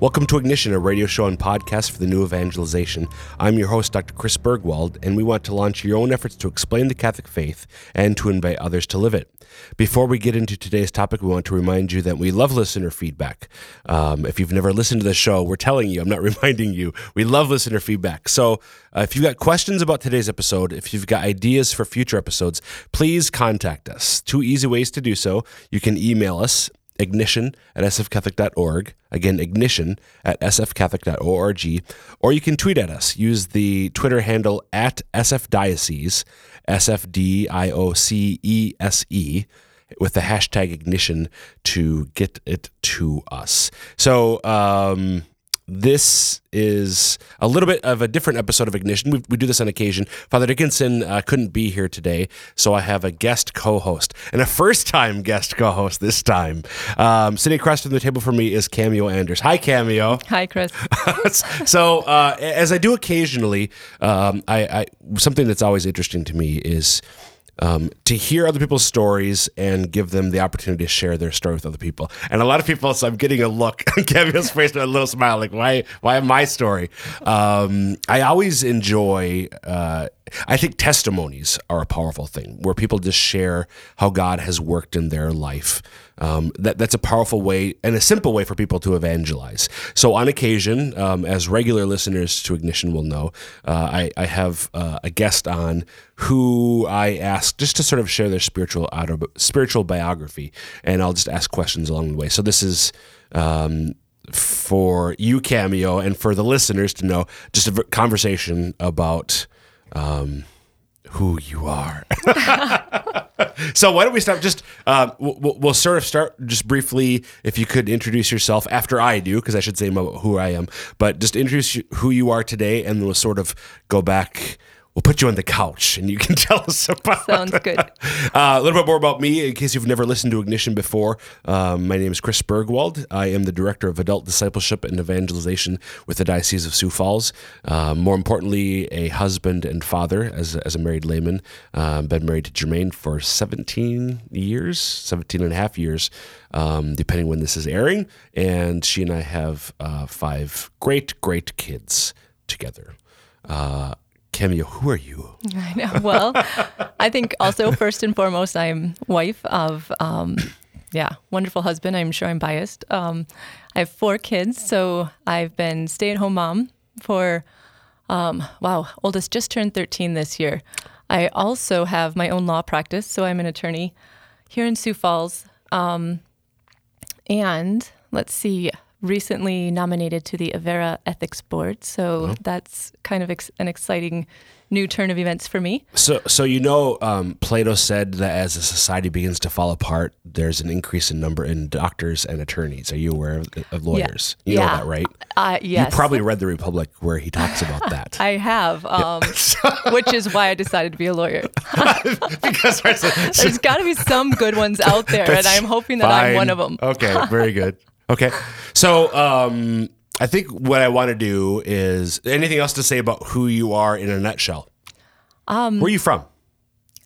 Welcome to Ignition, a radio show and podcast for the new evangelization. I'm your host, Dr. Chris Burgwald, and we want to launch your own efforts to explain the Catholic faith and to invite others to live it. Before we get into today's topic, we want to remind you that we love listener feedback. Um, if you've never listened to the show, we're telling you, I'm not reminding you, we love listener feedback. So uh, if you've got questions about today's episode, if you've got ideas for future episodes, please contact us. Two easy ways to do so. You can email us ignition at sfcatholic.org. Again, ignition at sfcatholic.org. Or you can tweet at us. Use the Twitter handle at sfdiocese, S-F-D-I-O-C-E-S-E, with the hashtag ignition to get it to us. So, um, this is a little bit of a different episode of Ignition. We, we do this on occasion. Father Dickinson uh, couldn't be here today, so I have a guest co host and a first time guest co host this time. Um, sitting across from the table for me is Cameo Anders. Hi, Cameo. Hi, Chris. so, uh, as I do occasionally, um, I, I something that's always interesting to me is um, to hear other people's stories and give them the opportunity to share their story with other people. And a lot of people, so I'm getting a look Cameo's face with a little smile, like, why, why my story? Um, I always enjoy, uh, I think testimonies are a powerful thing where people just share how God has worked in their life. Um, that, that's a powerful way and a simple way for people to evangelize. So, on occasion, um, as regular listeners to Ignition will know, uh, I, I, have uh, a guest on who I ask just to sort of share their spiritual auto, spiritual biography, and I'll just ask questions along the way. So, this is. Um, for you, Cameo, and for the listeners to know, just a conversation about um, who you are. so why don't we start? Just uh, we'll, we'll, sort of start just briefly. If you could introduce yourself after I do, because I should say who I am, but just introduce who you are today, and we'll sort of go back we'll put you on the couch and you can tell us about. Sounds good. Uh, a little bit more about me, in case you've never listened to Ignition before. Um, my name is Chris Burgwald. I am the director of adult discipleship and evangelization with the Diocese of Sioux Falls. Uh, more importantly, a husband and father as, as a married layman. Uh, been married to Jermaine for 17 years, 17 and a half years, um, depending when this is airing. And she and I have uh, five great, great kids together. Cameo, who are you? I know. Well, I think also first and foremost, I'm wife of, um, yeah, wonderful husband. I'm sure I'm biased. Um, I have four kids, so I've been stay-at-home mom for, um, wow, oldest just turned 13 this year. I also have my own law practice, so I'm an attorney here in Sioux Falls. Um, and let's see, recently nominated to the Avera Ethics Board. So mm-hmm. that's kind of ex- an exciting new turn of events for me. So, so you know, um, Plato said that as a society begins to fall apart, there's an increase in number in doctors and attorneys. Are you aware of, of lawyers? Yeah. You yeah. know that, right? Uh, yes. You probably read the Republic where he talks about that. I have, um, which is why I decided to be a lawyer. because there's got to be some good ones out there, and I'm hoping that fine. I'm one of them. okay, very good. Okay, so um, I think what I want to do is anything else to say about who you are in a nutshell. Um, Where are you from?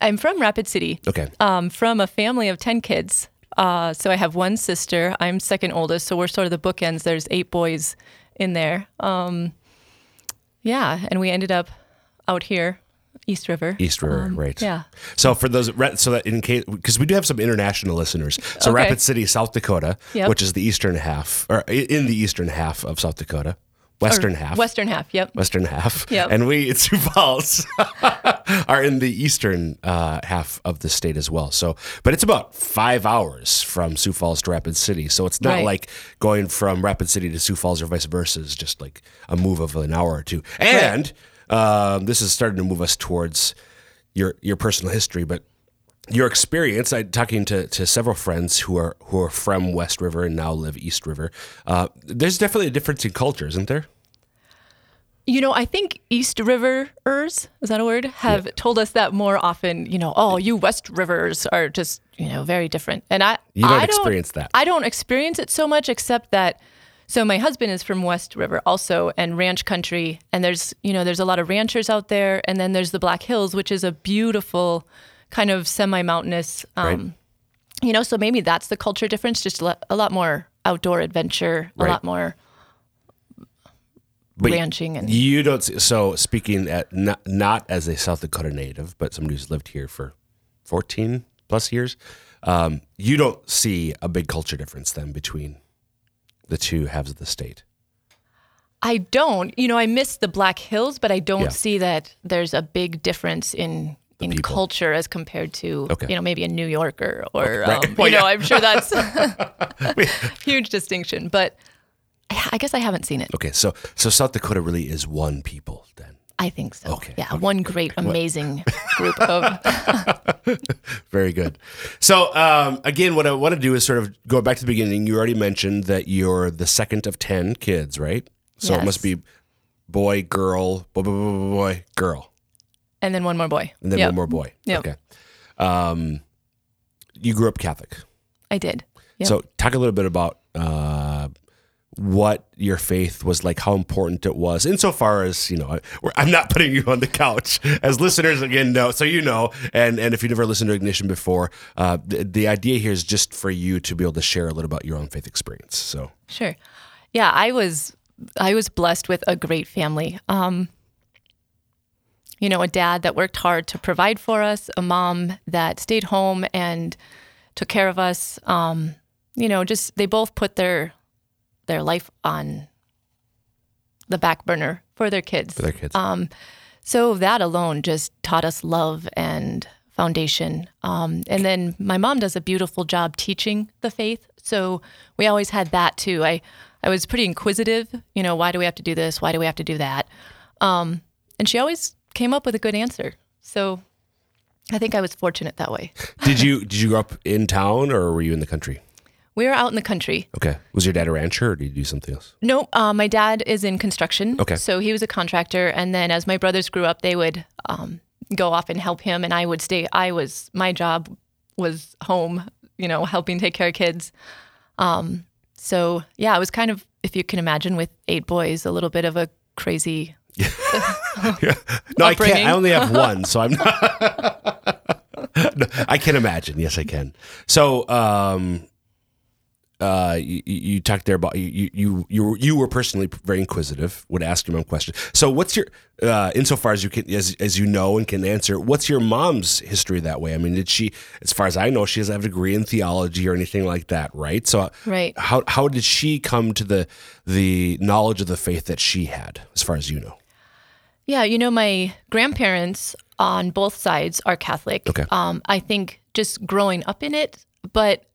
I'm from Rapid City. Okay. Um, from a family of ten kids. Uh, so I have one sister. I'm second oldest. So we're sort of the bookends. There's eight boys in there. Um, yeah, and we ended up out here East River. East River, um, right? Yeah. So for those, so that in case, because we do have some international listeners. So okay. Rapid City, South Dakota, yep. which is the eastern half, or in the eastern half of South Dakota. Western or half. Western half, yep. Western half. Yep. And we at Sioux Falls are in the eastern uh, half of the state as well. So, but it's about five hours from Sioux Falls to Rapid City. So it's not right. like going from Rapid City to Sioux Falls or vice versa. It's just like a move of an hour or two. And right um, this is starting to move us towards your your personal history, but your experience. I talking to, to several friends who are who are from West River and now live East River. Uh, there's definitely a difference in culture, isn't there? You know, I think East Riverers, is that a word, have yeah. told us that more often, you know, oh, you West Rivers are just, you know, very different. And I You don't I experience that. I don't experience it so much except that so my husband is from West River also and ranch country and there's you know there's a lot of ranchers out there and then there's the Black Hills which is a beautiful kind of semi-mountainous um, Right. you know so maybe that's the culture difference just a lot, more outdoor adventure Right. a lot more But ranching and You don't. see- So speaking at not, not as a South Dakota native, but somebody who's lived here for fourteen plus years, um, you don't see a big culture difference then between the two halves of the state. I don't. You know, I miss the Black Hills, but I don't Yeah. see that there's a big difference in in people. culture as compared to Okay. you know maybe a New Yorker or right. um, Well, you know. I'm sure that's huge distinction, but I I guess I haven't seen it. Okay, so so South Dakota really is one people. I think so. Okay, Yeah, one great, amazing group of. Very good. So um, again, what I want to do is sort of go back to the beginning. You already mentioned that you're the second of ten kids, right? So it must be boy, girl, boy, boy, boy, boy, boy, girl, And then one more boy. and then Yep, one more boy. Yep. Okay. Um, you grew up Catholic. I did. Yep. So talk a little bit about uh, what your faith was like, how important it was, insofar as you know. I'm not putting you on the couch, as listeners again know, so you know. And and if you've never listened to Ignition before, uh, the, the idea here is just for you to be able to share a little about your own faith experience. So Sure. Yeah, I was I was blessed with a great family. Um, you know, a dad that worked hard to provide for us, a mom that stayed home and took care of us. Um, you know, just they both put their their life on the back burner for their kids. for their kids, Um, so that alone just taught us love and foundation. Um, and then my mom does a beautiful job teaching the faith. So we always had that too. I, I was pretty inquisitive, you know, why do we have to do this? Why do we have to do that? Um, and she always came up with a good answer. So I think I was fortunate that way. did you did you grow up in town or were you in the country? We were out in the country. Okay, was your dad a rancher or did you do something else? No, uh, my dad is in construction. Okay. So he was a contractor, and then as my brothers grew up, they would um, go off and help him, and I would stay. I was my job was home, you know, helping take care of kids. Um, so yeah, it was kind of, if you can imagine, with eight boys, a little bit of a crazy. No, I can't. I only have one, so I'm not. No, I can imagine. Yes, I can. So, um, uh, you, you talked there about you you you were, you were personally very inquisitive. Would ask your mom questions. So, what's your uh, insofar as you can as as you know and can answer? What's your mom's history that way? I mean, did she, as far as I know, she doesn't have a degree in theology or anything like that, right? So, Right. How how did she come to the the knowledge of the faith that she had, as far as you know? Yeah, you know, my grandparents on both sides are Catholic. Okay. Um, I think just growing up in it, but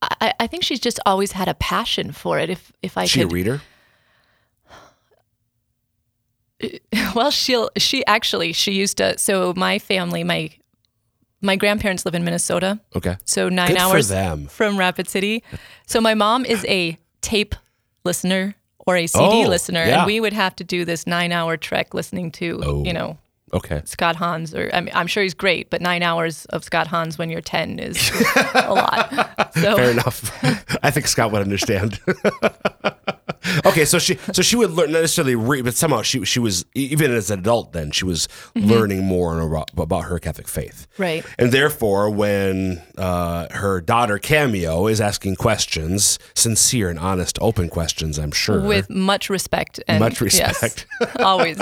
I, I think she's just always had a passion for it. If if I she a reader? well, she'll she actually she used to. So my family, my my grandparents live in Minnesota, Okay. so nine Good hours them. from Rapid City. So my mom is a tape listener or a CD Oh, listener, yeah. and we would have to do this nine-hour trek listening to Oh. you know Okay. Scott Hahn's, or I mean, I'm sure he's great, but nine hours of Scott Hahn's when you're 10 is a lot. So, Fair enough. I think Scott would understand. Okay, so she so she would learn not necessarily read, but somehow she she was even as an adult. Then she was learning more about, about her Catholic faith, Mm-hmm. Right. And therefore, when uh, her daughter Cameo is asking questions, sincere and honest, open questions, I'm sure with much respect and Much yes, respect. always.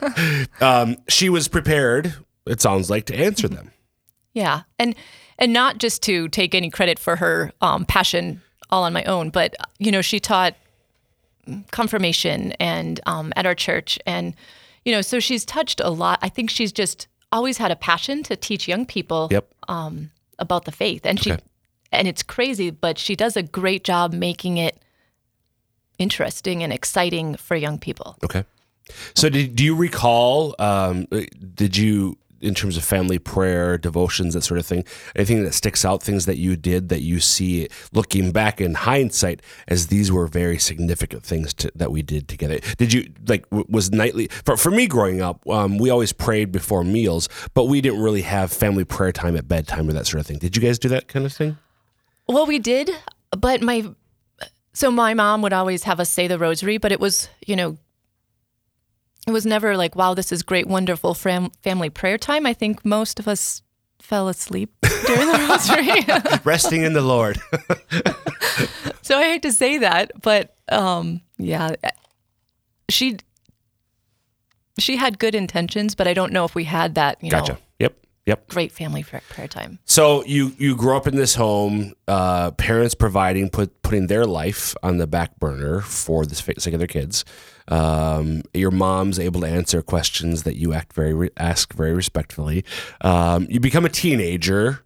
um, she was prepared. It sounds like to answer them. Yeah, and and not just to take any credit for her um, passion all on my own, but you know, she taught confirmation and um, at our church, and you know, so she's touched a lot. I think she's just always had a passion to teach young people Yep. about the faith, and she Okay. and it's crazy, but she does a great job making it interesting and exciting for young people. Okay. So, did, do you recall? Um, did you, in terms of family prayer, devotions, that sort of thing, anything that sticks out? Things that you did that you see, looking back in hindsight, as these were very significant things to, that we did together. Did you like? Was nightly for for me growing up? Um, we always prayed before meals, but we didn't really have family prayer time at bedtime or that sort of thing. Did you guys do that kind of thing? Well, we did. but my so my mom would always have us say the rosary, but it was you know it was never like wow this is great wonderful fam- family prayer time. I think most of us fell asleep during the rosary. Resting in the Lord. so I hate to say that, but um, yeah, she she had good intentions, but I don't know if we had that. You gotcha. know, Yep. Great family prayer, time. So you you grow up in this home, uh, parents providing put putting their life on the back burner for the sake of their kids. Um, your mom's able to answer questions that you act very re- ask very respectfully. Um, you become a teenager,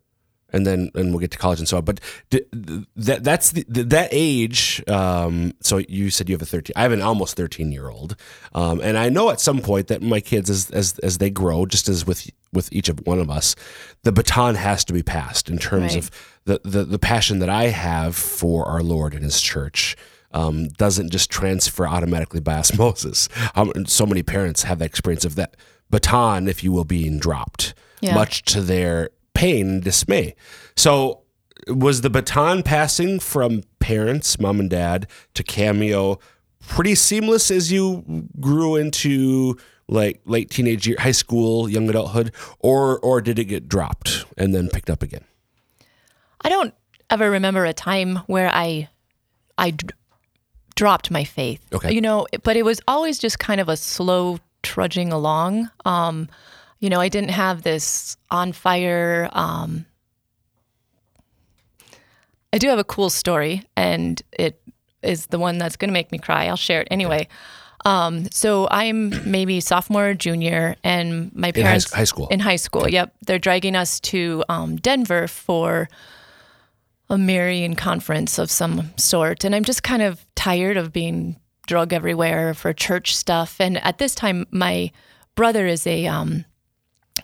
and then and we'll get to college and so on. But that that's the, th- that age. Um, so you said you have a thirteen. I have an almost thirteen year old, um, and I know at some point that my kids, as as as they grow, just as with with each of one of us, the baton has to be passed in terms Right. of the, the the passion that I have for our Lord and His church. Um, doesn't just transfer automatically by osmosis. Um, so many parents have that experience of that baton, if you will, being dropped, Yeah. much to their pain and dismay. So, was the baton passing from parents, mom and dad, to Cameo pretty seamless as you grew into like late teenage year, high school, young adulthood, or or did it get dropped and then picked up again? I don't ever remember a time where I I d- dropped my faith. Okay. You know, but it was always just kind of a slow trudging along. Um, you know, I didn't have this on fire. Um, I do have a cool story, and it is the one that's going to make me cry. I'll share it anyway. Um, so I'm maybe sophomore, junior, and my In high, parents high school. in high school. Yep, they're dragging us to um, Denver for a Marian conference of some sort, and I'm just kind of tired of being drug everywhere for church stuff. And at this time, my brother is a um,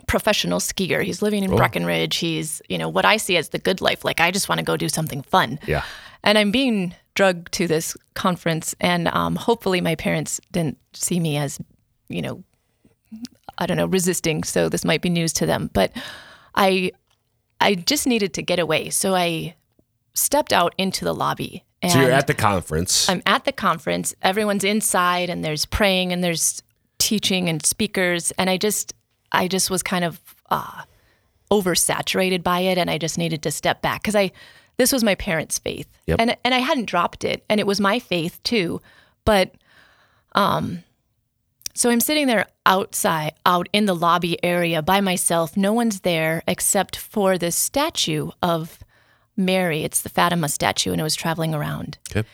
professional skier. He's living in Breckenridge. He's you know what I see as the good life. Like I just want to go do something fun. yeah. And I'm being drugged to this conference, and um, hopefully my parents didn't see me as, you know, I don't know, resisting. So this might be news to them. But I, I just needed to get away, so I stepped out into the lobby. And So you're at the conference. I'm at the conference. Everyone's inside, and there's praying, and there's teaching and speakers, and I just, I just was kind of uh, oversaturated by it, and I just needed to step back because I, this was my parents' faith, Yep. and and I hadn't dropped it, and it was my faith too, but, um, so I'm sitting there outside, out in the lobby area by myself. No one's there except for this statue of Mary. It's the Fatima statue, and it was traveling around okay.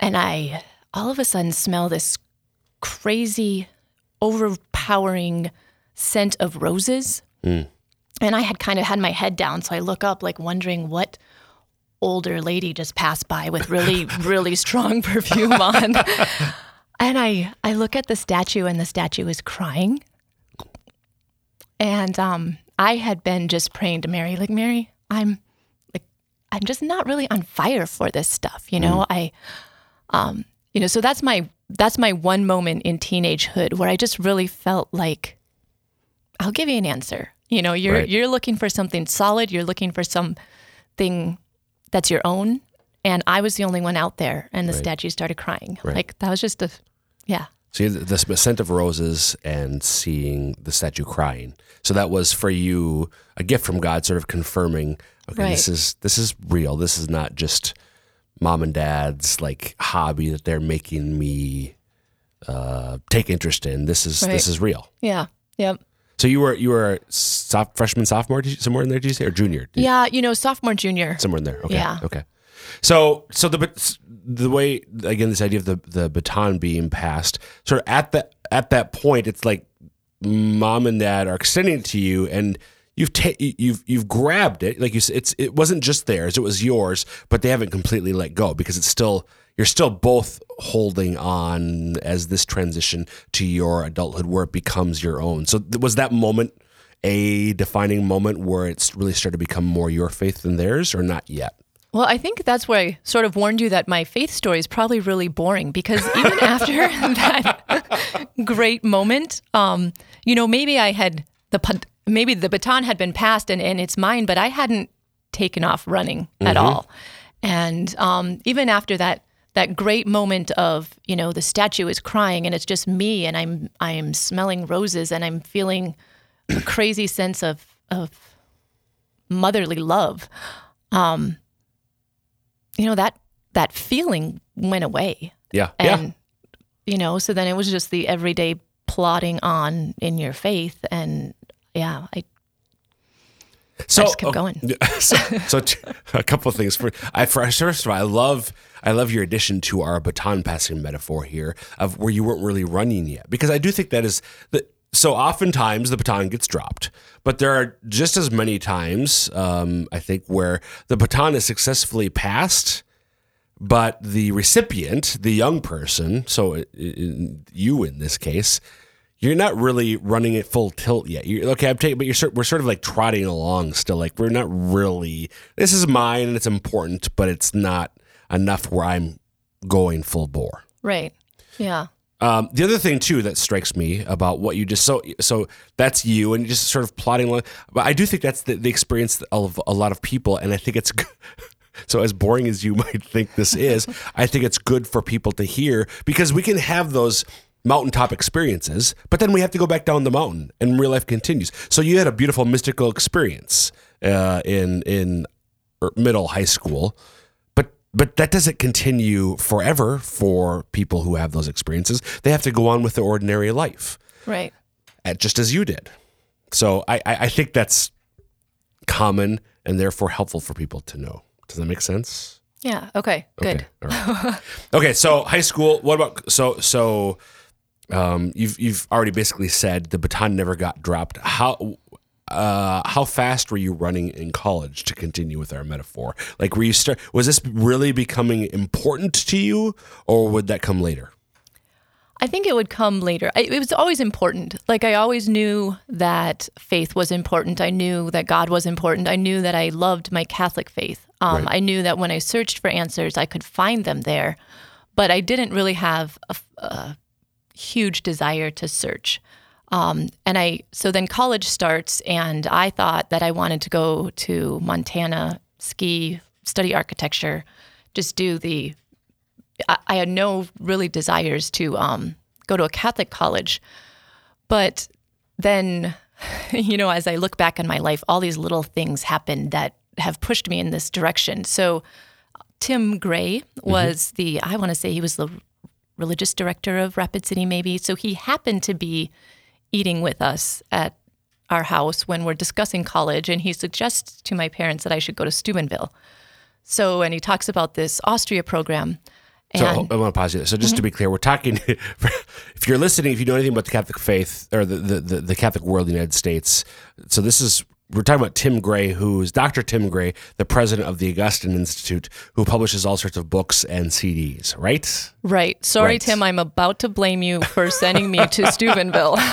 and I all of a sudden smell this crazy, overpowering scent of roses. And I had kind of had my head down, so I look up, like wondering what older lady just passed by with really, really strong perfume on. and I, I look at the statue, and the statue is crying. And um, I had been just praying to Mary, like Mary, I'm like, I'm just not really on fire for this stuff, you know. I, um, you know, so that's my that's my one moment in teenagehood where I just really felt like, I'll give you an answer. You know, you're Right. you're looking for something solid. You're looking for something that's your own, and I was the only one out there, and the statue started crying. Right. Like that was just a, yeah. So the scent of roses and seeing the statue crying. So that was for you a gift from God, sort of confirming, okay, this is this is real. This is not just mom and dad's like hobby that they're making me uh, take interest in. This is Right. this is real. Yeah. Yep. So you were you were a freshman, sophomore, you, somewhere in there? Did you say or junior? Did- Yeah. You know, sophomore, junior. somewhere in there. Okay. Yeah. Okay. So so the the way again this idea of the the baton being passed sort of at that at that point it's like mom and dad are extending it to you and you've ta- you've you've grabbed it like you said it's it wasn't just theirs it was yours but they haven't completely let go because it's still you're still both holding on as this transition to your adulthood where it becomes your own. So was that moment a defining moment where it's really started to become more your faith than theirs or not yet? Well, I think that's where I sort of warned you that my faith story is probably really boring because even after that great moment, um, you know, maybe I had the maybe the baton had been passed and, and it's mine, but I hadn't taken off running at all. And um, even after that, that great moment of you know the statue is crying and it's just me and I'm I'm smelling roses and I'm feeling a crazy sense of of motherly love. Um, you know that that feeling went away, Yeah. and yeah. you know so then it was just the everyday plodding on in your faith and yeah I So just kept oh, going. So, so t- a couple of things. For I first of all, I love I love your addition to our baton passing metaphor here of where you weren't really running yet, because I do think that is the. So oftentimes the baton gets dropped, but there are just as many times um, I think where the baton is successfully passed, but the recipient, the young person, so you in this case, you're not really running at full tilt yet. You're, okay, I'm taking, but you're we're sort of like trotting along still. Like we're not really. This is mine and it's important, but it's not enough where I'm going full bore. right yeah Um, the other thing too that strikes me about what you just so so that's you and just sort of plotting along. But I do think that's the, the experience of a lot of people, and I think it's. So as boring as you might think this is, I think it's good for people to hear because we can have those mountaintop experiences, but then we have to go back down the mountain, and real life continues. So you had a beautiful mystical experience uh, in in er, middle high school, but that doesn't continue forever for people who have those experiences. They have to go on with their ordinary life, right uh, just as you did. So I, I, I think that's common and therefore helpful for people to know. Does that make sense? yeah okay good Okay. right. okay. So high school. What about so so? Um, you've you've already basically said the baton never got dropped. How uh, how fast were you running in college to continue with our metaphor? Like, were you start? Was this really becoming important to you, or would that come later? I think it would come later. I, it was always important. Like I always knew that faith was important. I knew that God was important. I knew that I loved my Catholic faith. Um, Right. I knew that when I searched for answers, I could find them there. But I didn't really have a, a huge desire to search. Um, and I so then college starts, and I thought that I wanted to go to Montana, ski, study architecture, just do the I, I had no really desires to um, go to a Catholic college. But then, you know, as I look back in my life, all these little things happened that have pushed me in this direction. So, Tim Gray was the, I want to say he was the religious director of Rapid City, maybe. So, he happened to be eating with us at our house when we're discussing college, and he suggests to my parents that I should go to Steubenville. So, and he talks about this Austria program. So I want to pause you. there. So just to mm-hmm. be clear, we're talking. if you're listening, if you know anything about the Catholic faith or the, the, the, the Catholic world in the United States, so this is we're talking about Tim Gray, who's Dr. Tim Gray, the president of the Augustine Institute, who publishes all sorts of books and CDs. Right? Right. Sorry, Right. Tim, I'm about to blame you for sending me to Steubenville.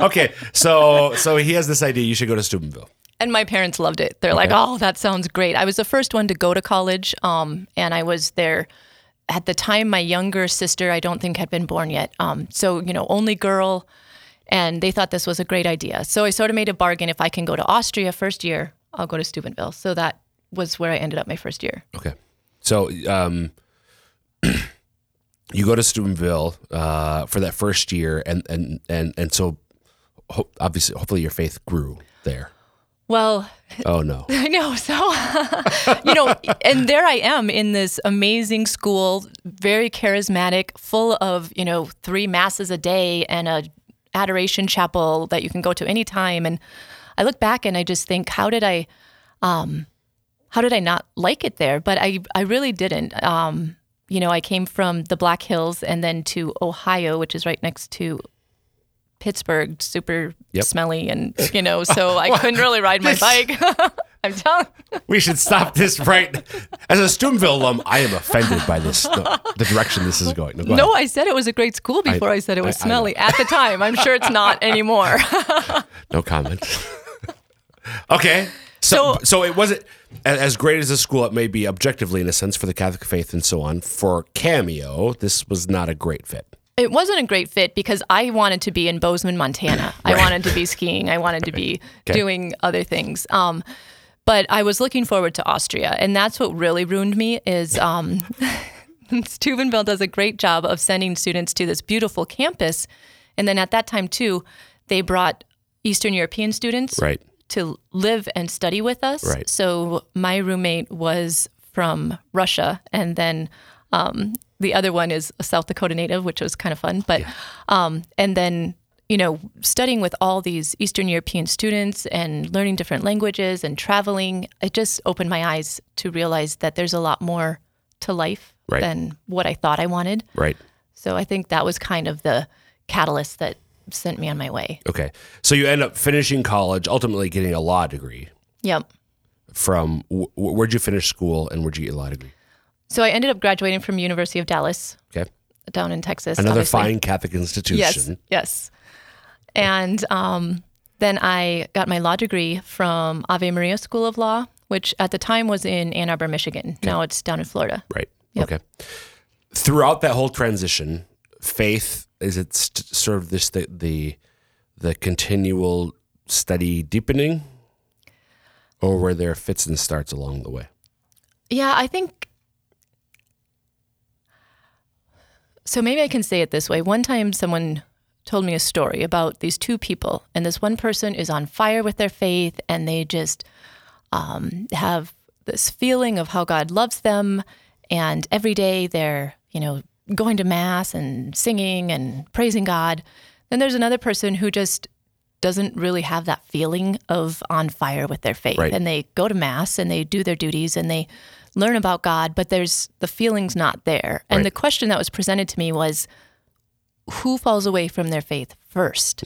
Okay. So so he has this idea. You should go to Steubenville. and my parents loved it. They're like, oh, that sounds great. I was the first one to go to college, um, and I was there. At the time, my younger sister, I don't think, had been born yet. Um, so, you know, only girl. And they thought this was a great idea. So I sort of made a bargain if I can go to Austria first year, I'll go to Steubenville. So that was where I ended up my first year. Okay. So um, you go to Steubenville uh, for that first year, and and and and so ho- obviously, hopefully, your faith grew there. Well, Oh no. I know. So, you know, and there I am in this amazing school, very charismatic, full of, you know, three masses a day and a adoration chapel that you can go to anytime. And I look back and I just think, how did I, um, how did I not like it there? But I, I really didn't. Um, you know, I came from the Black Hills and then to Ohio, which is right next to Pittsburgh, super Yep. smelly, and you know, so I couldn't really ride my bike. I'm telling. We should stop this right. As a Steubenville alum, I am offended by this, the, the direction this is going. No, go No. I said it was a great school before I, said it was I- I smelly at the time. I'm sure it's not anymore. no comment. okay. So, so, So- it wasn't as great as a school it may be objectively in a sense for the Catholic faith and so on. For Cameo, this was not a great fit. it wasn't a great fit because I wanted to be in Bozeman, Montana. I wanted to be skiing. I wanted to be Okay. doing other things. Um, but I was looking forward to Austria, and that's what really ruined me. Is um, Steubenville does a great job of sending students to this beautiful campus, and then at that time too, they brought Eastern European students Right. to live and study with us. Right. So my roommate was from Russia, and then um, the other one is a South Dakota native, which was kind of fun. But um, and then you know studying with all these Eastern European students and learning different languages and traveling, it just opened my eyes to realize that there's a lot more to life Right. than what I thought I wanted. Right. So I think that was kind of the catalyst that sent me on my way. Okay. So you end up finishing college, ultimately getting a law degree Yep. from wh- where'd you finish school and where'd you get a law degree? So I ended up graduating from University of Dallas Okay. down in Texas. Another obviously. fine Catholic institution. Yes, yes. And um, then I got my law degree from Ave Maria School of Law, which at the time was in Ann Arbor, Michigan. Now it's down in Florida. Right. Yep. Okay. Throughout that whole transition, faith is it st- sort of this the, the the continual steady deepening, or were there fits and starts along the way? Yeah, I think. So maybe I can say it this way. One time, someone told me a story about these two people, and this one person is on fire with their faith, and they just um, have this feeling of how God loves them, and every day they're, you know, going to mass and singing and praising God. Then there's another person who just doesn't really have that feeling of on fire with their faith. Right. And they go to mass and they do their duties and they learn about God, but there's the feeling's not there. And Right. the question that was presented to me was who falls away from their faith first?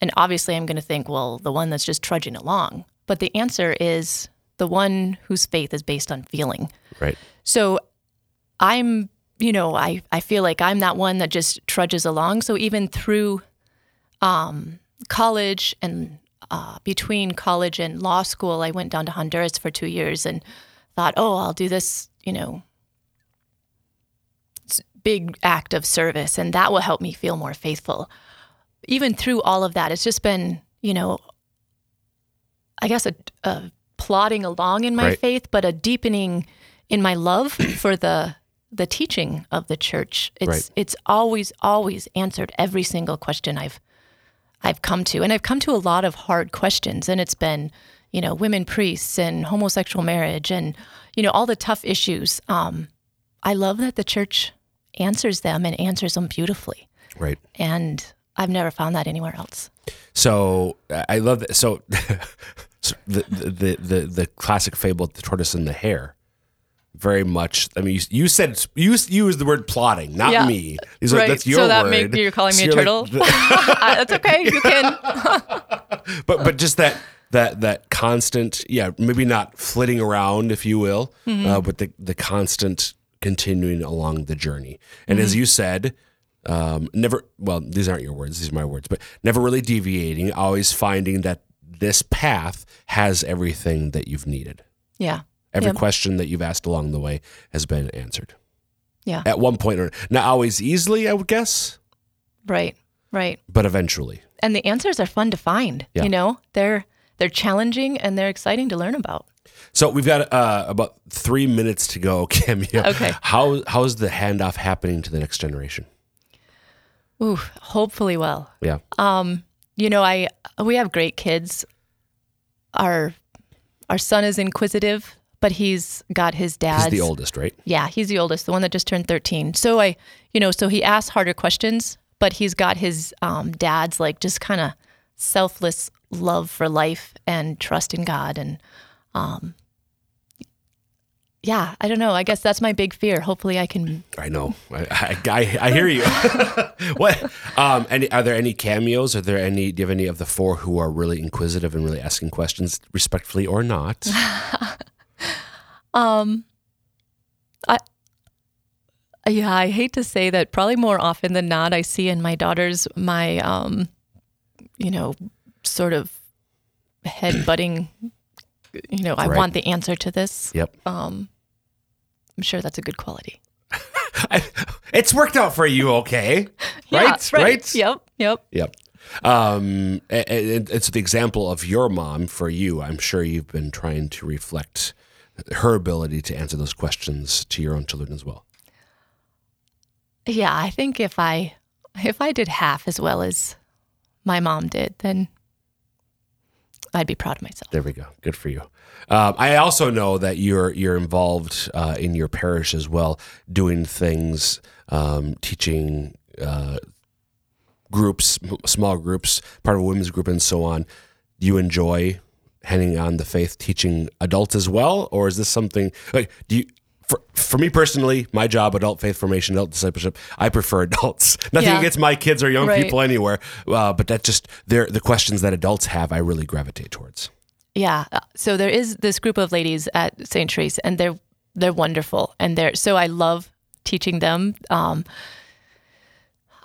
And obviously I'm going to think, well, the one that's just trudging along. But the answer is the one whose faith is based on feeling. Right. So I'm, you know, I, I feel like I'm that one that just trudges along. So even through um, college and uh, between college and law school, I went down to Honduras for two years and thought, oh, I'll do this, you know, big act of service and that will help me feel more faithful. Even through all of that, it's just been, you know, I guess a, a plodding along in my Right. faith, but a deepening in my love for the the teaching of the church. It's Right. it's always always answered every single question I've I've come to, and I've come to a lot of hard questions, and it's been you know women priests and homosexual marriage and you know all the tough issues. Um, I love that the church answers them and answers them beautifully, Right. and I've never found that anywhere else. So I I love that. So, so the, the the the classic fable, the tortoise and the hare. Very much. I mean, you, you said you used the word plotting, not Yeah. me. These are- Right. That's your So that word. make- you're calling me a turtle? the- Uh, that's okay. You can. but but just that that that constant, yeah, maybe not flitting around, if you will, Mm-hmm. uh, but the the constant continuing along the journey. And Mm-hmm. as you said, um, never. Well, these aren't your words; these are my words. But never really deviating, always finding that this path has everything that you've needed. Yeah. Every question that you've asked along the way has been answered Yeah. at one point or not always easily, I would guess, Right. Right. but eventually. And the answers are fun to find. Yeah. You know, they're they're challenging and they're exciting to learn about. So we've got uh, about three minutes to go, Kim. Yeah. Okay. How how's the handoff happening to the next generation? Ooh, hopefully well. Yeah. Um, You know, I we have great kids. Our our son is inquisitive, but he's got his dad's He's the oldest, right? Yeah, he's the oldest, the one that just turned 13. So I, you know, so he asks harder questions, but he's got his um, dad's like just kind of selfless love for life and trust in God. And um, yeah, I don't know. I guess that's my big fear. Hopefully I can. I know. I I, I, hear you. what? Um. Any? Are there any cameos? Are there any? Do you have any of the four who are really inquisitive and really asking questions respectfully or not? um. I. Yeah, I hate to say that. Probably more often than not, I see in my daughters my, um, you know, sort of head butting. You know, I Right. want the answer to this. yep. I'm sure that's a good quality. I, it's worked out for you, okay? Yeah, right. Right. Yep. Yep. Yep. Um, and, and the example of your mom for you, I'm sure you've been trying to reflect her ability to answer those questions to your own children as well. Yeah, I think if I if I did half as well as my mom did, then I'd be proud of myself. There we go. Good for you. Um, I also know that you're you're involved uh, in your parish as well, doing things, um, teaching uh, groups, small groups, part of a women's group, and so on. Do you enjoy handing on the faith, teaching adults as well, or is this something like do you? For, for me personally, my job, adult faith formation, adult discipleship, I prefer adults. Nothing Yeah. against my kids or young Right. people anywhere, uh, but that just they're the questions that adults have. I really gravitate towards. Yeah. uh, So there is this group of ladies at St. Therese, and they're they're wonderful, and they're so I love teaching them. Um,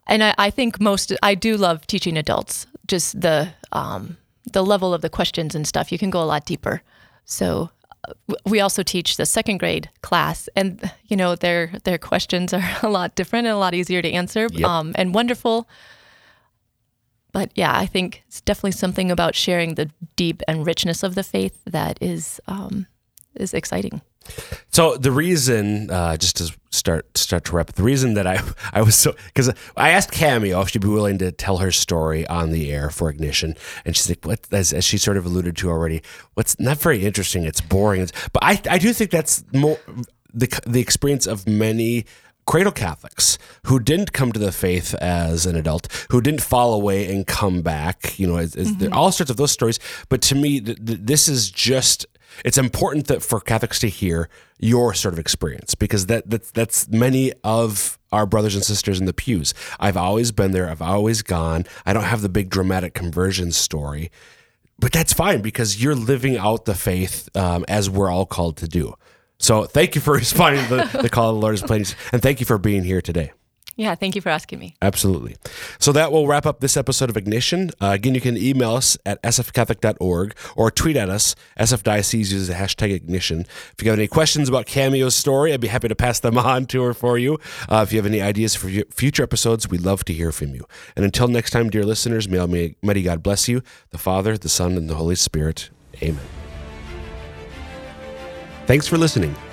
and I, I think most I do love teaching adults. Just the um, the level of the questions and stuff, you can go a lot deeper. So we also teach the second grade class, and you know their their questions are a lot different and a lot easier to answer, Yep. um, and wonderful. But yeah, I think it's definitely something about sharing the deep and richness of the faith that is um, is exciting. So the reason, uh, just to start start to wrap, up, the reason that I I was so because I asked Cameo if she'd be willing to tell her story on the air for Ignition, and she's like, "What?" As, as she sort of alluded to already, what's not very interesting. It's boring. It's, but I I do think that's more the the experience of many cradle Catholics who didn't come to the faith as an adult, who didn't fall away and come back. You know, as, as there, all sorts of those stories. But to me, th- th- this is just. It's important that for Catholics to hear your sort of experience because that that's, that's many of our brothers and sisters in the pews. I've always been there. I've always gone. I don't have the big dramatic conversion story, but that's fine because you're living out the faith um, as we're all called to do. So thank you for responding to the, the call of the Lord is and thank you for being here today. Yeah, thank you for asking me. Absolutely. So that will wrap up this episode of Ignition. Uh, again, you can email us at sfcatholic.org or tweet at us. SF Diocese uses the hashtag Ignition. If you have any questions about Cameo's story, I'd be happy to pass them on to her for you. Uh, if you have any ideas for future episodes, we'd love to hear from you. And until next time, dear listeners, may Almighty God bless you, the Father, the Son, and the Holy Spirit. Amen. Thanks for listening.